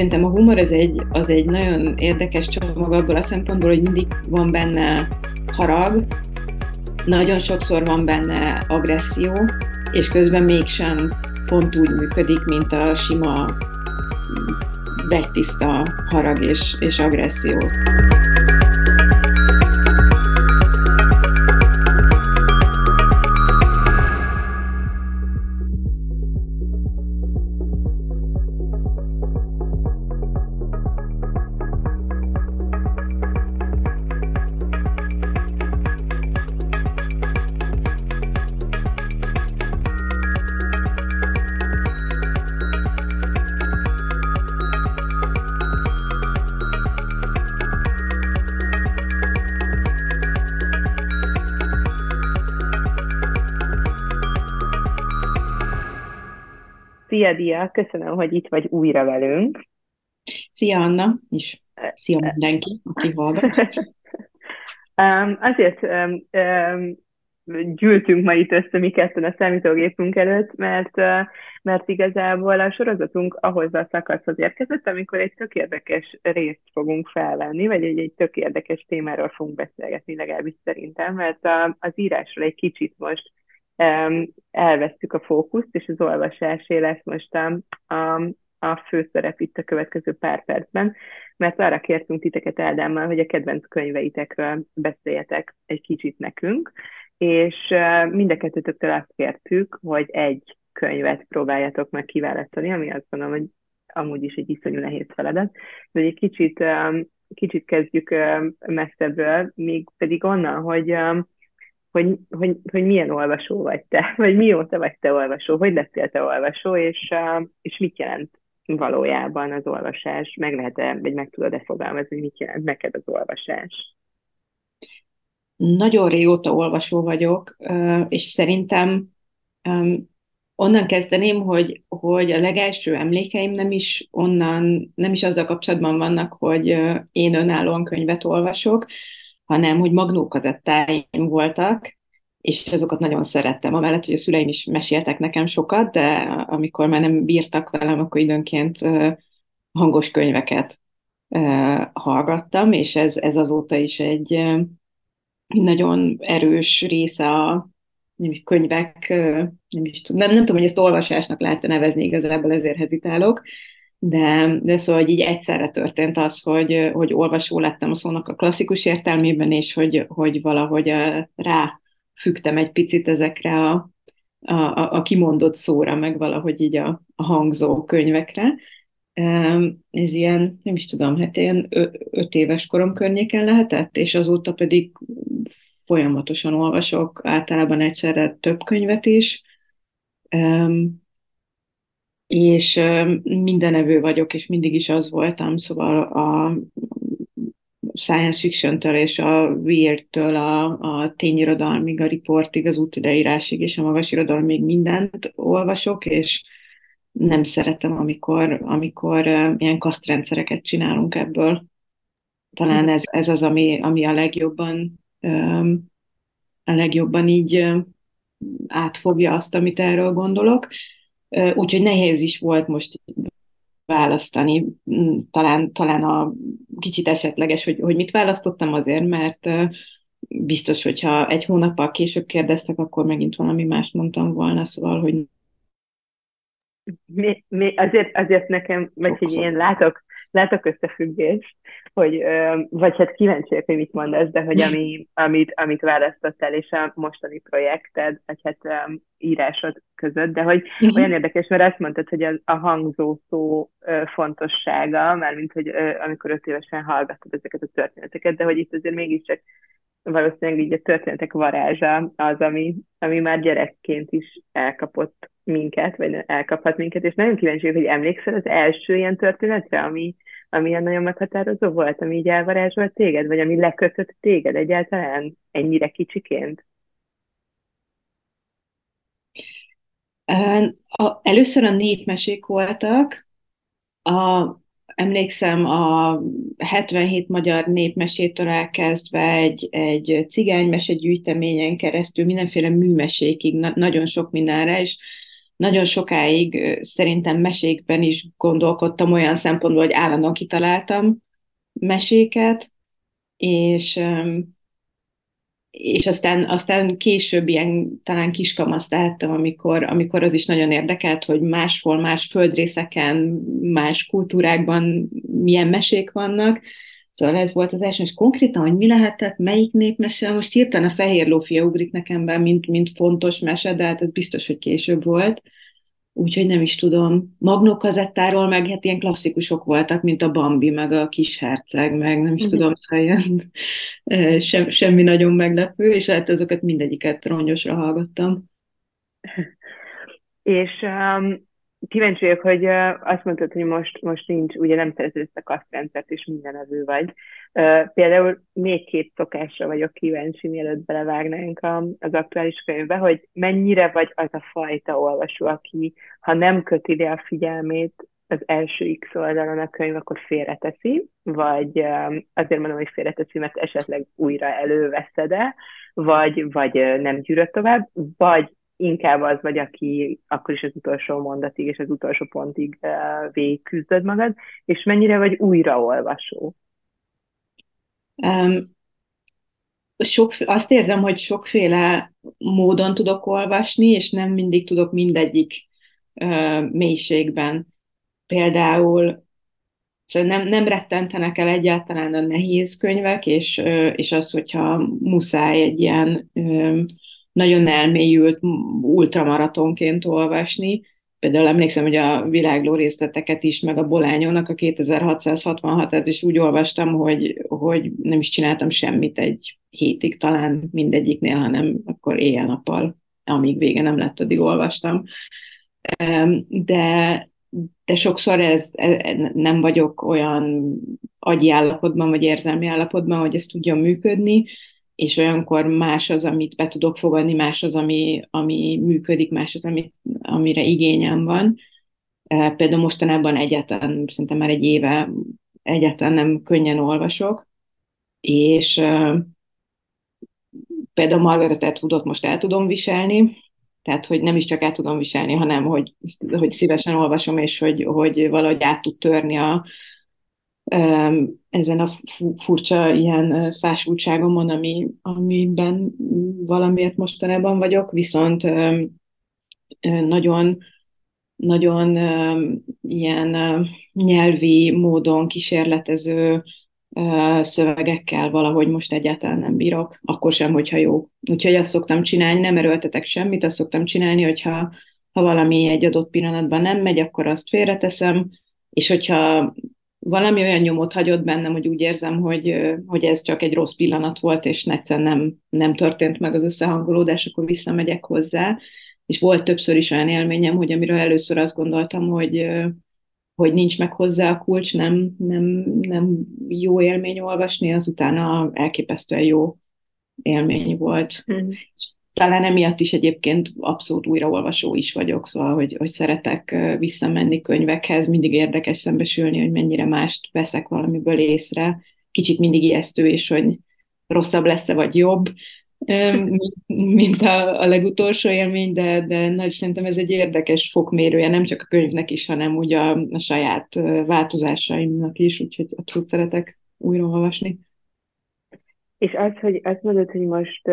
szerintem a humor az egy, az egy nagyon érdekes csomag abból a szempontból, hogy mindig van benne harag, nagyon sokszor van benne agresszió, és közben mégsem pont úgy működik, mint a sima vegytiszta harag és, és agresszió. Szia, Dia! Köszönöm, hogy itt vagy újra velünk. Szia, Anna, és szia mindenki, aki hallgat. um, azért um, um, gyűltünk ma itt össze mi ketten a számítógépünk előtt, mert, mert igazából a sorozatunk ahhoz a szakaszhoz érkezett, amikor egy tök érdekes részt fogunk felvenni, vagy egy, egy tök érdekes témáról fogunk beszélgetni, legalábbis szerintem, mert a, az írásról egy kicsit most elvesztük a fókuszt, és az olvasásé lesz most a, a, a főszerep itt a következő pár percben, mert arra kértünk titeket Ádámmal, hogy a kedvenc könyveitekről beszéljetek egy kicsit nekünk, és mind a kettőtöktől azt kértük, hogy egy könyvet próbáljatok meg kiválasztani, ami azt gondolom, hogy amúgy is egy iszonyú nehéz feladat, de egy kicsit, kicsit kezdjük messzebbről, még pedig onnan, hogy hogy, hogy, hogy milyen olvasó vagy te, vagy mióta vagy te olvasó, hogy lettél te olvasó, és, és mit jelent valójában az olvasás, meg lehet-e, vagy meg tudod-e fogalmazni, hogy mit jelent neked az olvasás? Nagyon régóta olvasó vagyok, és szerintem onnan kezdeném, hogy, hogy a legelső emlékeim nem is onnan, nem is azzal kapcsolatban vannak, hogy én önállóan könyvet olvasok, hanem hogy magnókazettáim voltak, és azokat nagyon szerettem. Amellett, hogy a szüleim is meséltek nekem sokat, de amikor már nem bírtak velem, akkor időnként hangos könyveket hallgattam, és ez, ez azóta is egy nagyon erős része a könyvek, nem is nem, nem tudom, hogy ezt olvasásnak lehet nevezni, igazából ezért hezitálok, de, de szóval hogy így egyszerre történt az, hogy, hogy olvasó lettem a szónak a klasszikus értelmében, és hogy, hogy valahogy rá fügtem egy picit ezekre a, a, a kimondott szóra, meg valahogy így a, a hangzó könyvekre. Ez ilyen, nem is tudom, hát ilyen öt éves korom környéken lehetett, és azóta pedig folyamatosan olvasok, általában egyszerre több könyvet is és mindenevő vagyok, és mindig is az voltam, szóval a science fiction-től és a weird-től a, a tényirodalmig, a riportig, az útideírásig és a magas irodalmig mindent olvasok, és nem szeretem, amikor, amikor ilyen kasztrendszereket csinálunk ebből. Talán ez, ez az, ami, ami a legjobban a legjobban így átfogja azt, amit erről gondolok úgyhogy nehéz is volt most választani. Mm, talán, talán a kicsit esetleges, hogy, hogy mit választottam azért, mert biztos, hogyha egy hónappal később kérdeztek, akkor megint valami más mondtam volna, szóval, hogy mi, mi, azért, azért nekem, vagy hogy én látok, látok összefüggést, hogy, vagy hát kíváncsi hogy mit mondasz, de hogy ami, amit, amit választottál, és a mostani projekted, vagy hát um, írásod között, de hogy uh-huh. olyan érdekes, mert azt mondtad, hogy a, a hangzó szó fontossága, mármint, hogy amikor öt évesen hallgattad ezeket a történeteket, de hogy itt azért mégiscsak valószínűleg így a történetek varázsa az, ami, ami már gyerekként is elkapott minket, vagy elkaphat minket, és nagyon kíváncsi hogy emlékszel az első ilyen történetre, ami, ami ilyen nagyon meghatározó volt, ami így elvarázsolt téged, vagy ami lekötött téged egyáltalán ennyire kicsiként? Először a népmesék voltak, a, emlékszem a 77 magyar népmesétől elkezdve egy, egy cigánymese gyűjteményen keresztül mindenféle műmesékig, na, nagyon sok mindenre, és nagyon sokáig szerintem mesékben is gondolkodtam olyan szempontból, hogy állandóan kitaláltam meséket, és és aztán, aztán később ilyen talán kiskamaszt láttam, amikor, amikor az is nagyon érdekelt, hogy máshol, más földrészeken, más kultúrákban milyen mesék vannak. Szóval ez volt az első, és konkrétan, hogy mi lehetett, melyik népmese, most hirtelen a fehér lófia ugrik nekem be, mint, mint fontos mese, de hát ez biztos, hogy később volt úgyhogy nem is tudom. Magnó kazettáról meg hát ilyen klasszikusok voltak, mint a Bambi, meg a Kis Herceg, meg nem is uh-huh. tudom, szóval ilyen, sem, semmi nagyon meglepő, és hát azokat mindegyiket rongyosra hallgattam. És um, kíváncsi vagyok, hogy azt mondtad, hogy most, most nincs, ugye nem szereted ezt a kasztrendszert, és minden evő vagy. Például még két szokásra vagyok kíváncsi, mielőtt belevágnánk az aktuális könyvbe, hogy mennyire vagy az a fajta olvasó, aki ha nem köti le a figyelmét az első X oldalon a könyv, akkor félreteszi, vagy azért mondom, hogy félreteszi, mert esetleg újra előveszed-e, vagy, vagy nem gyűröd tovább, vagy inkább az vagy, aki akkor is az utolsó mondatig és az utolsó pontig uh, végig magad, és mennyire vagy újraolvasó? Um, sok, azt érzem, hogy sokféle módon tudok olvasni, és nem mindig tudok mindegyik uh, mélységben. Például szóval nem, nem rettentenek el egyáltalán a nehéz könyvek, és, uh, és az, hogyha muszáj egy ilyen nagyon elmélyült ultramaratonként olvasni. Például emlékszem, hogy a világló részleteket is, meg a Bolányónak a 2666-et is úgy olvastam, hogy, hogy nem is csináltam semmit egy hétig talán mindegyiknél, hanem akkor éjjel-nappal, amíg vége nem lett, addig olvastam. De, de sokszor ez, e, nem vagyok olyan agyi állapotban, vagy érzelmi állapotban, hogy ez tudjon működni, és olyankor más az, amit be tudok fogadni, más az, ami, ami működik, más az, ami, amire igényem van. E, például mostanában egyáltalán, szerintem már egy éve egyáltalán nem könnyen olvasok, és uh, például Margaret Atwoodot most el tudom viselni, tehát, hogy nem is csak el tudom viselni, hanem hogy, hogy szívesen olvasom, és hogy, hogy valahogy át tud törni a, ezen a furcsa ilyen fásultságomon, ami, amiben valamiért mostanában vagyok, viszont nagyon, nagyon ilyen nyelvi módon kísérletező szövegekkel valahogy most egyáltalán nem bírok, akkor sem, hogyha jó. Úgyhogy azt szoktam csinálni, nem erőltetek semmit, azt szoktam csinálni, hogyha ha valami egy adott pillanatban nem megy, akkor azt félreteszem, és hogyha valami olyan nyomot hagyott bennem, hogy úgy érzem, hogy, hogy ez csak egy rossz pillanat volt, és egyszerűen nem, nem történt meg az összehangolódás, akkor visszamegyek hozzá. És volt többször is olyan élményem, hogy amiről először azt gondoltam, hogy, hogy nincs meg hozzá a kulcs, nem, nem, nem jó élmény olvasni, az utána elképesztően jó élmény volt. Mm talán emiatt is egyébként abszolút újraolvasó is vagyok, szóval, hogy, hogy szeretek visszamenni könyvekhez, mindig érdekes szembesülni, hogy mennyire mást veszek valamiből észre. Kicsit mindig ijesztő is, hogy rosszabb lesz-e, vagy jobb, mint a, a legutolsó élmény, de, de nagy szerintem ez egy érdekes fokmérője, nem csak a könyvnek is, hanem úgy a, a saját változásaimnak is, úgyhogy abszolút szeretek újraolvasni. És az, hogy azt mondod, hogy most,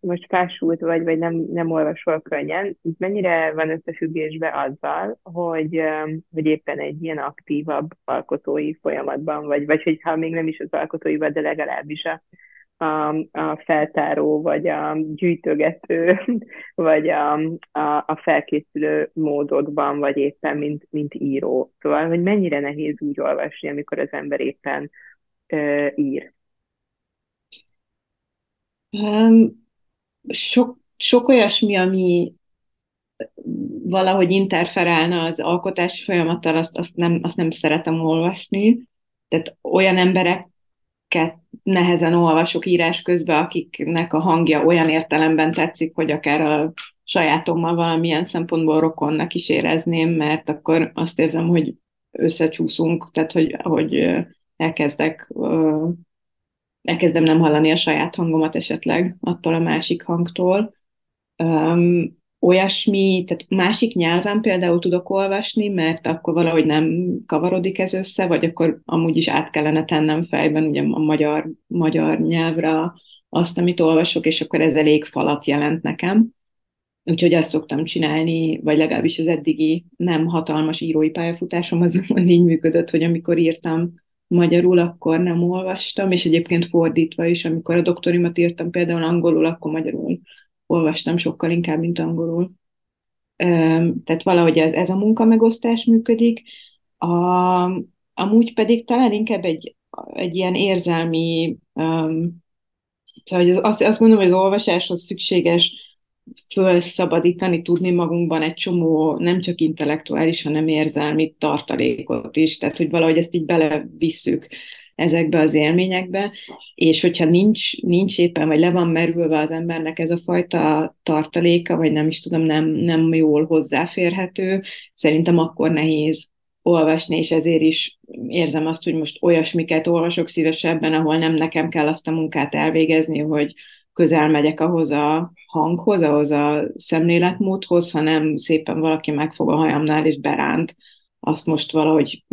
most fásult vagy, vagy nem, nem olvasol könnyen, mennyire van összefüggésbe azzal, hogy, hogy éppen egy ilyen aktívabb alkotói folyamatban vagy, vagy hogy ha még nem is az vagy, de legalábbis a, a, a feltáró, vagy a gyűjtögető, vagy a, a, a felkészülő módodban, vagy éppen mint, mint író. Szóval, hogy mennyire nehéz úgy olvasni, amikor az ember éppen uh, ír. Sok, sok olyasmi, ami valahogy interferálna az alkotási folyamattal, azt, azt, nem, azt nem szeretem olvasni. Tehát olyan embereket nehezen olvasok írás közben, akiknek a hangja olyan értelemben tetszik, hogy akár a sajátommal valamilyen szempontból rokonnak is érezném, mert akkor azt érzem, hogy összecsúszunk, tehát hogy, hogy elkezdek elkezdem nem hallani a saját hangomat esetleg attól a másik hangtól. Um, olyasmi, tehát másik nyelven például tudok olvasni, mert akkor valahogy nem kavarodik ez össze, vagy akkor amúgy is át kellene tennem fejben ugye a magyar, magyar nyelvre azt, amit olvasok, és akkor ez elég falat jelent nekem. Úgyhogy azt szoktam csinálni, vagy legalábbis az eddigi nem hatalmas írói pályafutásom az, az így működött, hogy amikor írtam magyarul, akkor nem olvastam, és egyébként fordítva is, amikor a doktorimat írtam például angolul, akkor magyarul olvastam sokkal inkább, mint angolul. Tehát valahogy ez, ez a munkamegosztás működik. A, amúgy pedig talán inkább egy, egy ilyen érzelmi, um, szóval azt, azt gondolom, hogy az olvasáshoz szükséges fölszabadítani tudni magunkban egy csomó nem csak intellektuális, hanem érzelmi tartalékot is, tehát hogy valahogy ezt így belevisszük ezekbe az élményekbe, és hogyha nincs, nincs éppen, vagy le van merülve az embernek ez a fajta tartaléka, vagy nem is tudom, nem, nem jól hozzáférhető, szerintem akkor nehéz olvasni, és ezért is érzem azt, hogy most olyasmiket olvasok szívesebben, ahol nem nekem kell azt a munkát elvégezni, hogy közel megyek ahhoz a hanghoz, ahhoz a szemléletmódhoz, hanem szépen valaki megfog a hajamnál és beránt. Azt most valahogy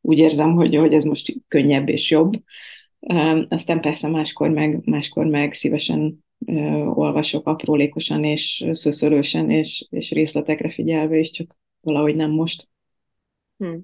úgy érzem, hogy, hogy ez most könnyebb és jobb. Aztán persze máskor meg, máskor meg szívesen olvasok aprólékosan és szöszölősen és, és részletekre figyelve, és csak valahogy nem most. Hm.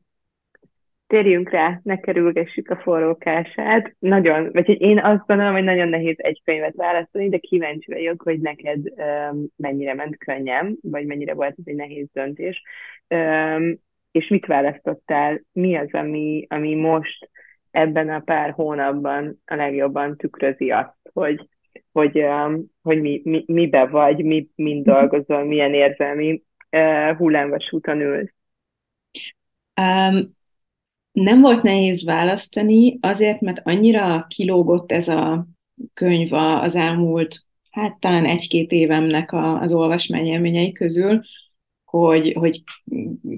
Térjünk rá, ne kerülgessük a forrókását. Nagyon, vagy hogy én azt gondolom, hogy nagyon nehéz egy könyvet választani, de kíváncsi vagyok, hogy neked um, mennyire ment könnyem, vagy mennyire volt ez egy nehéz döntés. Um, és mit választottál? Mi az, ami, ami most ebben a pár hónapban a legjobban tükrözi azt, hogy, hogy, um, hogy mi, mi, mibe vagy, mi, mind dolgozol, milyen érzelmi uh, hullámvasúton ülsz? Um, nem volt nehéz választani, azért, mert annyira kilógott ez a könyv az elmúlt, hát talán egy-két évemnek a, az olvasmányélményei közül, hogy, hogy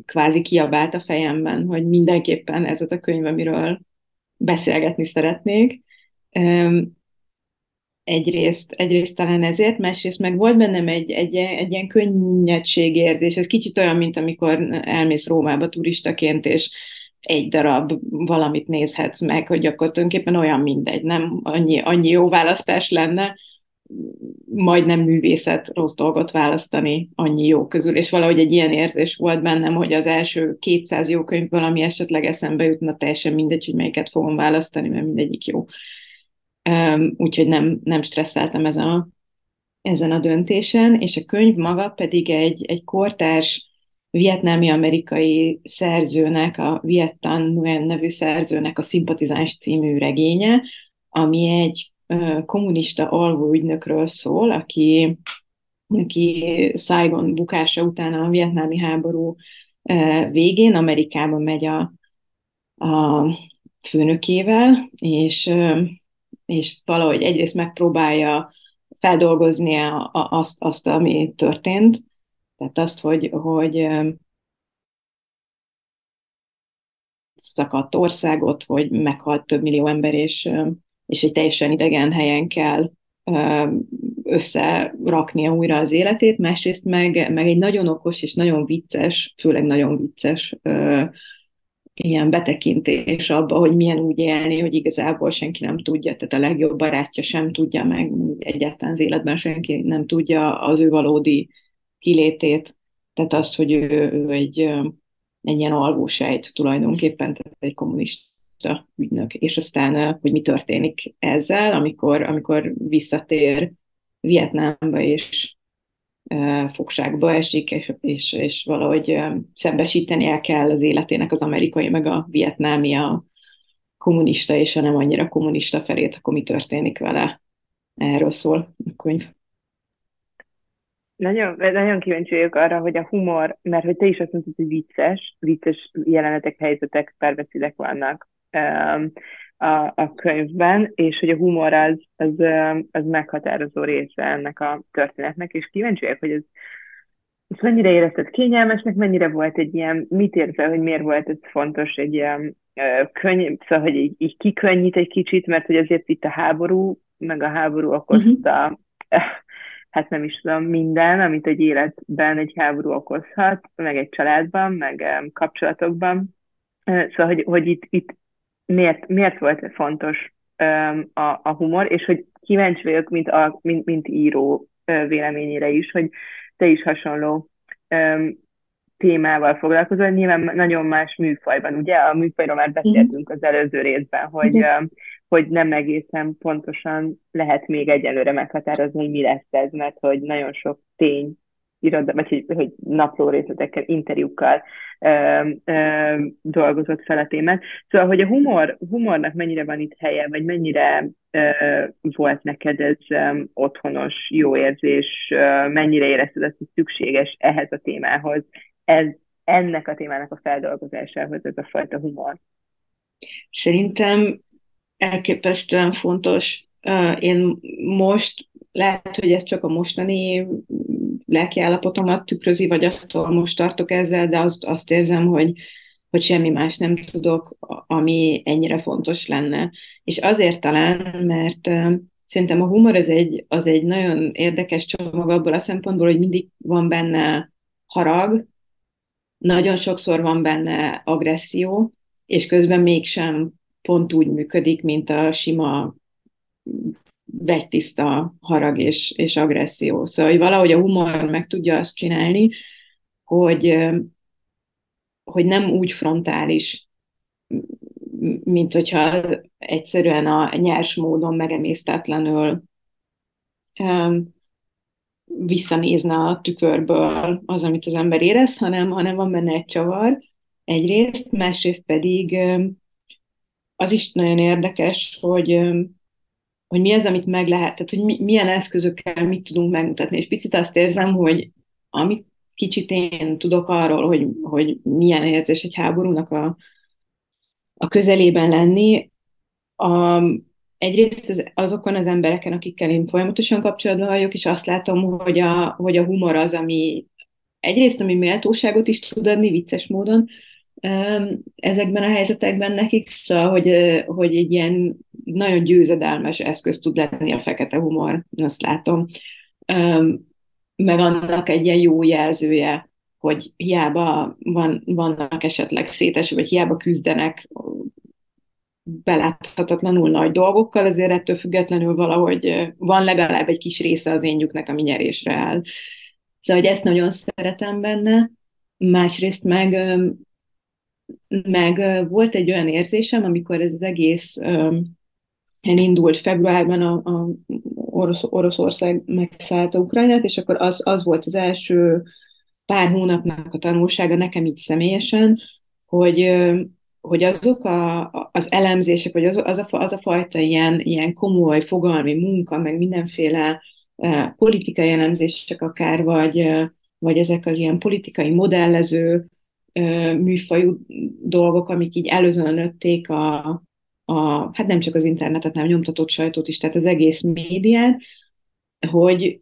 kvázi kiabált a fejemben, hogy mindenképpen ez az a könyv, amiről beszélgetni szeretnék. Egyrészt, egyrészt talán ezért, másrészt meg volt bennem egy, egy, egy ilyen könnyedségérzés. Ez kicsit olyan, mint amikor elmész Rómába turistaként, és egy darab valamit nézhetsz meg, hogy akkor tulajdonképpen olyan mindegy, nem annyi, annyi jó választás lenne, majdnem művészet rossz dolgot választani annyi jó közül, és valahogy egy ilyen érzés volt bennem, hogy az első 200 jó könyv valami esetleg eszembe jutna, teljesen mindegy, hogy melyiket fogom választani, mert mindegyik jó. Úgyhogy nem, nem stresszeltem ezen a, ezen a döntésen, és a könyv maga pedig egy, egy kortárs vietnámi amerikai szerzőnek, a Viettan Nguyen nevű szerzőnek a Szimpatizáns című regénye, ami egy kommunista alvóügynökről szól, aki, aki Saigon bukása után a vietnámi háború végén Amerikába megy a, a főnökével, és, és valahogy egyrészt megpróbálja feldolgozni azt, azt, ami történt, tehát azt, hogy, hogy szakadt országot, hogy meghalt több millió ember, és és egy teljesen idegen helyen kell összeraknia újra az életét, másrészt meg, meg egy nagyon okos és nagyon vicces, főleg nagyon vicces ilyen betekintés abba, hogy milyen úgy élni, hogy igazából senki nem tudja, tehát a legjobb barátja sem tudja meg, egyáltalán az életben senki nem tudja az ő valódi kilétét, tehát azt, hogy ő, ő egy, egy ilyen alvósejt tulajdonképpen, tehát egy kommunista ügynök, és aztán, hogy mi történik ezzel, amikor, amikor visszatér Vietnámba, és fogságba esik, és, és, és valahogy szembesítenie kell az életének az amerikai, meg a vietnámi, a kommunista és a nem annyira kommunista felét, akkor mi történik vele. Erről szól a könyv. Nagyon, nagyon kíváncsi vagyok arra, hogy a humor, mert hogy te is azt mondtad, hogy vicces, vicces jelenetek, helyzetek, párbeszédek vannak a, a könyvben, és hogy a humor az, az, az meghatározó része ennek a történetnek, és kíváncsi vagyok, hogy ez ezt mennyire érezted kényelmesnek, mennyire volt egy ilyen, mit érzel, hogy miért volt ez fontos egy ilyen könny, szóval, hogy így, így kikönnyít egy kicsit, mert hogy azért itt a háború, meg a háború okozta uh-huh. hát nem is tudom, minden, amit egy életben egy háború okozhat, meg egy családban, meg kapcsolatokban. Szóval, hogy, hogy itt, itt miért, miért volt fontos a, a humor, és hogy kíváncsi vagyok, mint, a, mint, mint író véleményére is, hogy te is hasonló témával foglalkozol, nyilván nagyon más műfajban, ugye? A műfajról már beszéltünk az előző részben, hogy, hogy nem egészen pontosan lehet még egyelőre meghatározni, hogy mi lesz ez, mert hogy nagyon sok tény iroda, vagy hogy, hogy napló részletekkel, interjúkkal ö, ö, dolgozott fel a témát. Szóval, hogy a humor, humornak mennyire van itt helye, vagy mennyire ö, volt neked ez ö, otthonos, jó érzés, ö, mennyire érezted ezt, hogy szükséges ehhez a témához, ez, ennek a témának a feldolgozásához ez a fajta humor? Szerintem elképesztően fontos. Én most lehet, hogy ez csak a mostani lelkiállapotomat tükrözi, vagy azt, most tartok ezzel, de azt, azt érzem, hogy, hogy semmi más nem tudok, ami ennyire fontos lenne. És azért talán, mert szerintem a humor az egy, az egy nagyon érdekes csomag abból a szempontból, hogy mindig van benne harag, nagyon sokszor van benne agresszió, és közben mégsem pont úgy működik, mint a sima vegytiszta harag és, és agresszió. Szóval hogy valahogy a humor meg tudja azt csinálni, hogy, hogy nem úgy frontális, mint hogyha egyszerűen a nyers módon megemésztetlenül visszanézne a tükörből az, amit az ember érez, hanem, hanem van benne egy csavar egyrészt, másrészt pedig az is nagyon érdekes, hogy hogy mi az, amit meg lehet, tehát hogy mi, milyen eszközökkel mit tudunk megmutatni. És picit azt érzem, hogy amit kicsit én tudok arról, hogy, hogy milyen érzés egy háborúnak a, a közelében lenni, a, egyrészt az, azokon az embereken, akikkel én folyamatosan kapcsolatban vagyok, és azt látom, hogy a, hogy a humor az, ami egyrészt, ami méltóságot is tud adni vicces módon, ezekben a helyzetekben nekik, szóval, hogy, hogy egy ilyen nagyon győzedelmes eszköz tud lenni a fekete humor, azt látom. Meg annak egy ilyen jó jelzője, hogy hiába van, vannak esetleg szétes, vagy hiába küzdenek beláthatatlanul nagy dolgokkal, ezért ettől függetlenül valahogy van legalább egy kis része az én lyuknak, ami nyerésre áll. Szóval, hogy ezt nagyon szeretem benne, másrészt meg meg volt egy olyan érzésem, amikor ez az egész elindult februárban a, a Orosz, Oroszország megszállta Ukrajnát, és akkor az, az volt az első pár hónapnak a tanulsága nekem így személyesen, hogy, hogy azok a, az elemzések, vagy az, az, a, az a fajta ilyen, ilyen komoly fogalmi munka, meg mindenféle politikai elemzések akár, vagy, vagy ezek az ilyen politikai modellező műfajú dolgok, amik így előzönötték a, a, hát nem csak az internetet, hanem nyomtatott sajtót is, tehát az egész médiát, hogy,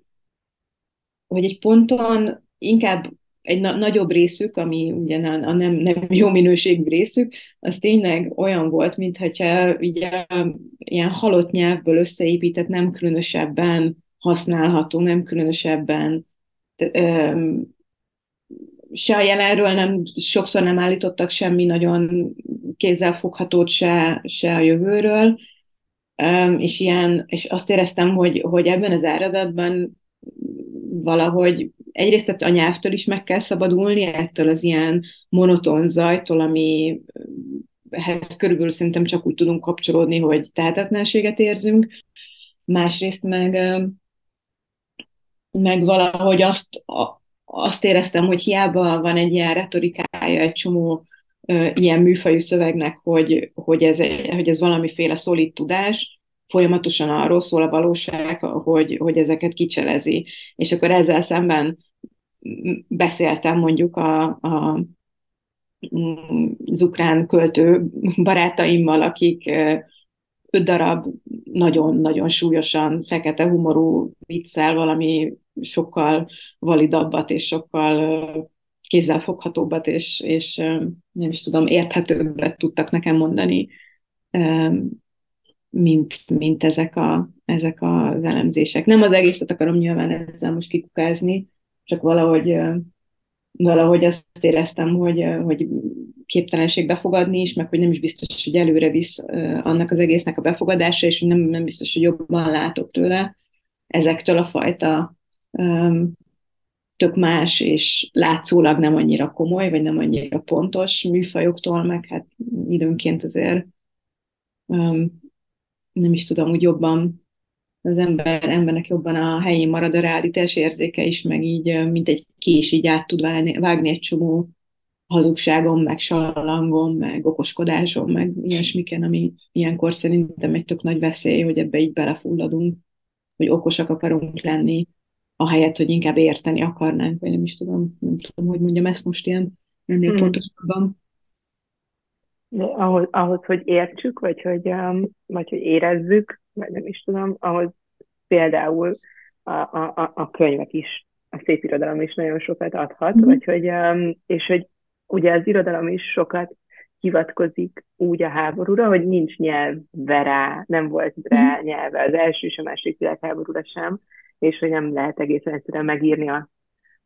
hogy egy ponton inkább egy na- nagyobb részük, ami ugye a nem, nem jó minőségű részük, az tényleg olyan volt, mintha ugye ilyen halott nyelvből összeépített, nem különösebben használható, nem különösebben se a jelenről nem, sokszor nem állítottak semmi nagyon kézzelfoghatót se, se a jövőről, és, ilyen, és azt éreztem, hogy, hogy ebben az áradatban valahogy egyrészt a nyelvtől is meg kell szabadulni, ettől az ilyen monoton zajtól, ami ehhez körülbelül szerintem csak úgy tudunk kapcsolódni, hogy tehetetlenséget érzünk. Másrészt meg, meg valahogy azt, azt éreztem, hogy hiába van egy ilyen retorikája egy csomó ö, ilyen műfajú szövegnek, hogy, hogy, ez, hogy ez valamiféle szolid tudás, folyamatosan arról szól a valóság, hogy, hogy ezeket kicselezi. És akkor ezzel szemben beszéltem mondjuk a, a, az ukrán költő barátaimmal, akik öt darab nagyon-nagyon súlyosan fekete humorú viccel valami sokkal validabbat és sokkal kézzelfoghatóbbat és, és nem is tudom, érthetőbbet tudtak nekem mondani, mint, mint ezek, a, ezek az elemzések. Nem az egészet akarom nyilván ezzel most kikukázni, csak valahogy, valahogy azt éreztem, hogy, hogy képtelenség befogadni is, meg hogy nem is biztos, hogy előre visz annak az egésznek a befogadása, és nem, nem biztos, hogy jobban látok tőle ezektől a fajta tök más, és látszólag nem annyira komoly, vagy nem annyira pontos műfajoktól, meg hát időnként azért nem is tudom, úgy jobban az ember, embernek jobban a helyén marad a realitás érzéke is, meg így, mint egy kés, így át tud vágni, vágni egy csomó hazugságom, meg salangom, meg okoskodásom, meg ilyesmiken, ami ilyenkor szerintem egy tök nagy veszély, hogy ebbe így belefulladunk, hogy okosak akarunk lenni, ahelyett, hogy inkább érteni akarnánk, vagy nem is tudom, nem tudom, hogy mondjam ezt most ilyen ennél hmm. pontosabban. Ahhoz, ahhoz, hogy értsük, vagy hogy, um, vagy hogy érezzük, vagy nem is tudom, ahhoz például a, a, a könyvek is, a szép irodalom is nagyon sokat adhat, mm. vagy hogy, um, és hogy ugye az irodalom is sokat hivatkozik úgy a háborúra, hogy nincs nyelve rá, nem volt rá mm. nyelve az első és a második világháborúra sem, és hogy nem lehet egészen egyszerűen megírni a,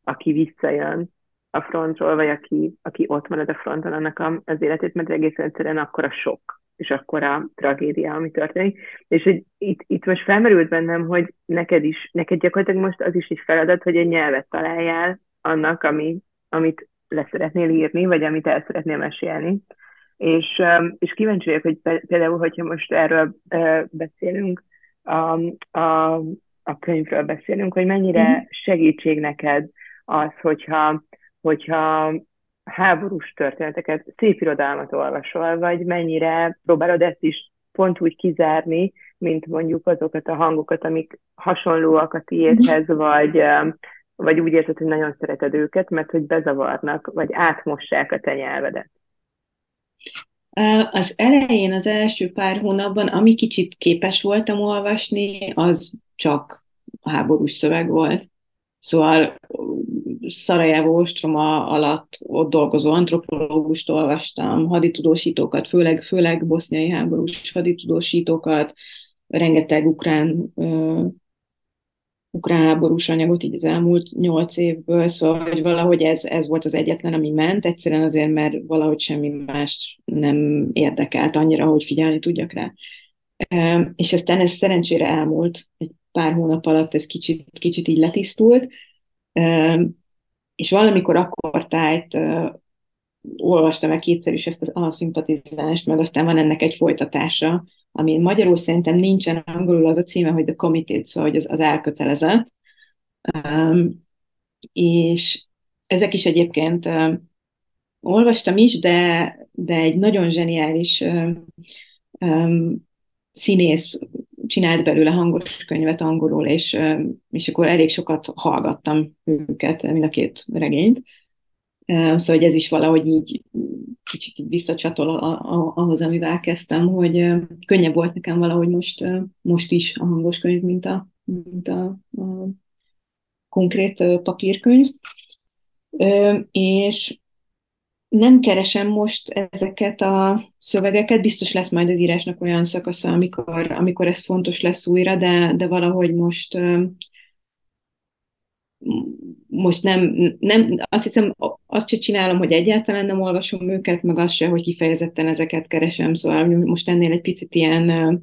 aki visszajön a frontról, vagy aki, aki ott marad a fronton annak a, az életét, mert egészen egyszerűen akkor a sok, és akkor a tragédia, ami történik. És hogy itt, itt most felmerült bennem, hogy neked is, neked gyakorlatilag most az is egy feladat, hogy egy nyelvet találjál annak, ami, amit le szeretnél írni, vagy amit el szeretnél mesélni. És, és kíváncsi vagyok, hogy például, hogyha most erről beszélünk, a, a, a könyvről beszélünk, hogy mennyire mhm. segítség neked az, hogyha, hogyha háborús történeteket, szép irodalmat olvasol, vagy mennyire próbálod ezt is pont úgy kizárni, mint mondjuk azokat a hangokat, amik hasonlóak a tiédhez, mhm. vagy, vagy úgy érzed, hogy nagyon szereted őket, mert hogy bezavarnak, vagy átmossák a te nyelvedet. Az elején, az első pár hónapban, ami kicsit képes voltam olvasni, az csak háborús szöveg volt. Szóval Szarajevó ostroma alatt ott dolgozó antropológust olvastam, haditudósítókat, főleg, főleg boszniai háborús haditudósítókat, rengeteg ukrán ukrán háborús anyagot így az elmúlt nyolc évből, szóval hogy valahogy ez, ez volt az egyetlen, ami ment, egyszerűen azért, mert valahogy semmi más nem érdekelt annyira, hogy figyelni tudjak rá. És aztán ez szerencsére elmúlt, egy pár hónap alatt ez kicsit, kicsit így letisztult, és valamikor akkor tájt olvastam meg kétszer is ezt a szimpatizást, meg aztán van ennek egy folytatása, ami magyarul szerintem nincsen, angolul az a címe, hogy The Committed, szóval hogy az, az elkötelezett. Um, és ezek is egyébként um, olvastam is, de, de egy nagyon zseniális um, színész csinált belőle hangos könyvet angolul, és, és akkor elég sokat hallgattam őket, mind a két regényt. Szóval, hogy ez is valahogy így kicsit így visszacsatol a, a, ahhoz, amivel kezdtem, hogy könnyebb volt nekem valahogy most, most is a hangos könyv, mint a, mint a, a konkrét papírkönyv. És nem keresem most ezeket a szövegeket, biztos lesz majd az írásnak olyan szakasza, amikor, amikor ez fontos lesz újra, de, de valahogy most most nem, nem, azt hiszem, azt se csinálom, hogy egyáltalán nem olvasom őket, meg azt se, hogy kifejezetten ezeket keresem, szóval most ennél egy picit ilyen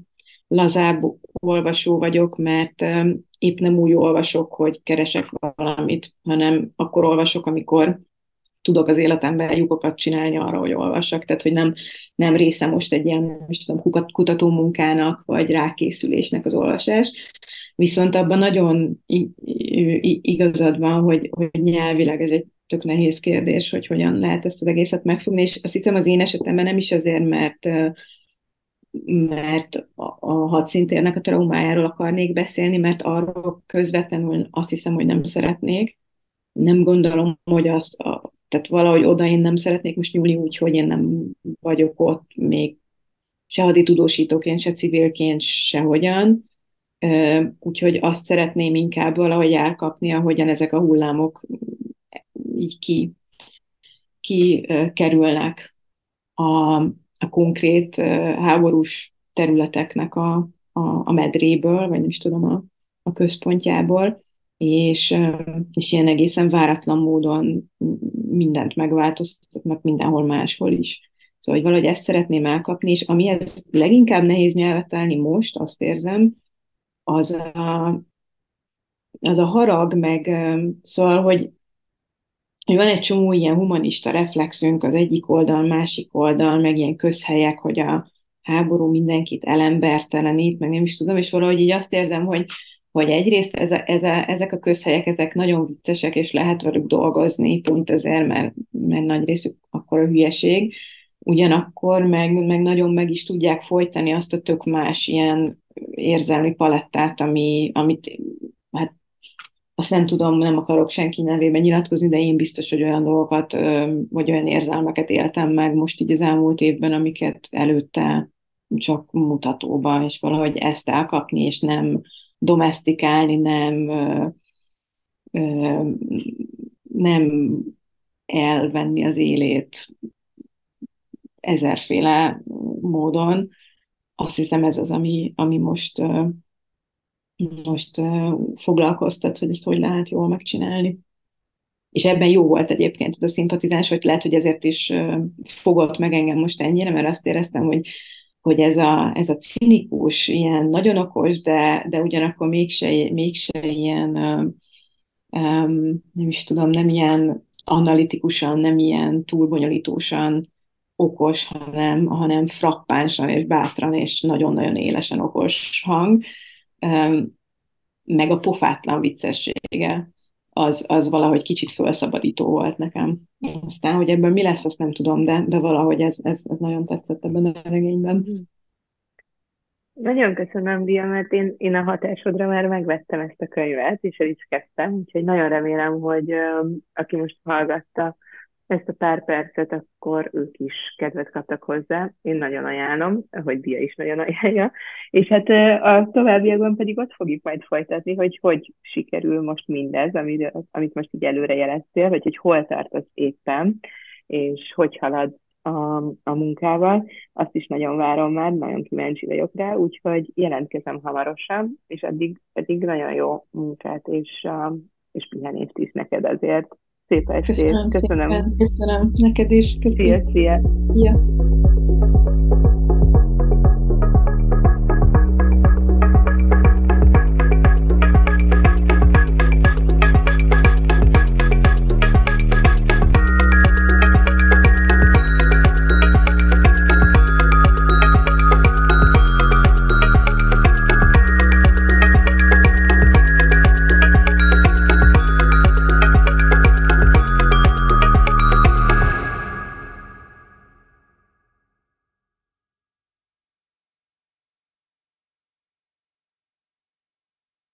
lazább olvasó vagyok, mert épp nem úgy olvasok, hogy keresek valamit, hanem akkor olvasok, amikor tudok az életemben lyukokat csinálni arra, hogy olvassak, tehát hogy nem, nem része most egy ilyen, most tudom, kutató munkának, vagy rákészülésnek az olvasás, viszont abban nagyon igazad van, hogy, hogy nyelvileg ez egy tök nehéz kérdés, hogy hogyan lehet ezt az egészet megfogni, és azt hiszem az én esetemben nem is azért, mert mert a hadszintérnek a traumájáról akarnék beszélni, mert arról közvetlenül azt hiszem, hogy nem szeretnék. Nem gondolom, hogy azt, tehát valahogy oda én nem szeretnék most nyúlni úgy, hogy én nem vagyok ott még se haditudósítóként, se civilként, sehogyan. Úgyhogy azt szeretném inkább valahogy elkapni, ahogyan ezek a hullámok így ki, ki kerülnek a, a konkrét háborús területeknek a, a, a medréből, vagy nem is tudom, a, a központjából, és, és ilyen egészen váratlan módon mindent megváltoztatnak mindenhol máshol is. Szóval, hogy valahogy ezt szeretném elkapni, és amihez leginkább nehéz nyelvet találni most, azt érzem, az a, az a harag, meg szóval, hogy, hogy van egy csomó ilyen humanista reflexünk az egyik oldal, másik oldal, meg ilyen közhelyek, hogy a háború mindenkit elembertelenít, meg nem is tudom, és valahogy így azt érzem, hogy, hogy egyrészt ez a, ez a, ezek a közhelyek, ezek nagyon viccesek, és lehet velük dolgozni, pont ezért, mert, mert nagy részük akkor a hülyeség, ugyanakkor meg, meg nagyon meg is tudják folytani azt a tök más ilyen érzelmi palettát, ami, amit hát azt nem tudom, nem akarok senki nevében nyilatkozni, de én biztos, hogy olyan dolgokat, vagy olyan érzelmeket éltem meg most így az elmúlt évben, amiket előtte csak mutatóban, és valahogy ezt elkapni, és nem domestikálni, nem nem elvenni az élét ezerféle módon. Azt hiszem ez az, ami, ami most, most foglalkoztat, hogy ezt hogy lehet jól megcsinálni. És ebben jó volt egyébként ez a szimpatizás, hogy lehet, hogy ezért is fogott meg engem most ennyire, mert azt éreztem, hogy, hogy ez a, ez a cinikus, ilyen nagyon okos, de, de ugyanakkor mégse, mégse ilyen, um, nem is tudom, nem ilyen analitikusan, nem ilyen túlbonyolítósan okos, hanem, hanem frappánsan és bátran és nagyon-nagyon élesen okos hang, meg a pofátlan viccessége, az, az valahogy kicsit felszabadító volt nekem. Aztán, hogy ebből mi lesz, azt nem tudom, de, de valahogy ez, ez, ez nagyon tetszett ebben a regényben. Nagyon köszönöm, Dia, mert én, én a hatásodra már megvettem ezt a könyvet, és el is kezdtem, úgyhogy nagyon remélem, hogy aki most hallgatta, ezt a pár percet, akkor ők is kedvet kaptak hozzá. Én nagyon ajánlom, hogy Dia is nagyon ajánlja. És hát a továbbiakban pedig ott fogjuk majd folytatni, hogy hogy sikerül most mindez, amit, amit most így előre jeleztél, vagy hogy hol tartasz éppen, és hogy halad a, a munkával. Azt is nagyon várom már, nagyon kíváncsi vagyok rá, úgyhogy jelentkezem hamarosan, és addig pedig nagyon jó munkát és, és pihenést is neked azért. Szép estét. Köszönöm. Köszönöm. Szépen. Köszönöm neked is. Köszönöm. Szia, szia. Ja.